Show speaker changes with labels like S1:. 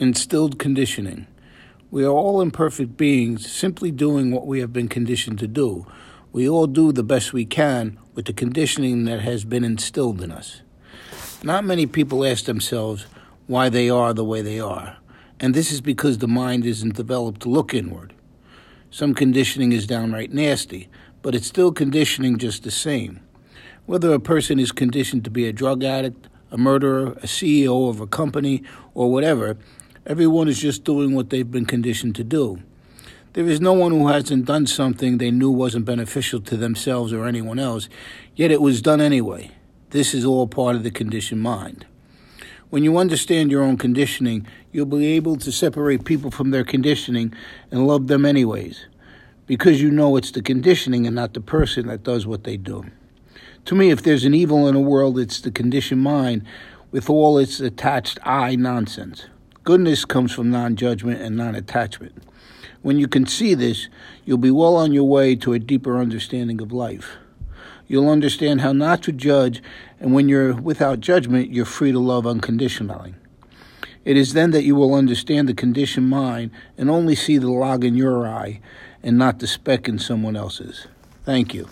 S1: Instilled conditioning. We are all imperfect beings simply doing what we have been conditioned to do. We all do the best we can with the conditioning that has been instilled in us. Not many people ask themselves why they are the way they are, and this is because the mind isn't developed to look inward. Some conditioning is downright nasty, but it's still conditioning just the same. Whether a person is conditioned to be a drug addict, a murderer, a CEO of a company, or whatever, Everyone is just doing what they've been conditioned to do. There is no one who hasn't done something they knew wasn't beneficial to themselves or anyone else, yet it was done anyway. This is all part of the conditioned mind. When you understand your own conditioning, you'll be able to separate people from their conditioning and love them anyways, because you know it's the conditioning and not the person that does what they do. To me, if there's an evil in the world, it's the conditioned mind with all its attached I nonsense. Goodness comes from non judgment and non attachment. When you can see this, you'll be well on your way to a deeper understanding of life. You'll understand how not to judge, and when you're without judgment, you're free to love unconditionally. It is then that you will understand the conditioned mind and only see the log in your eye and not the speck in someone else's. Thank you.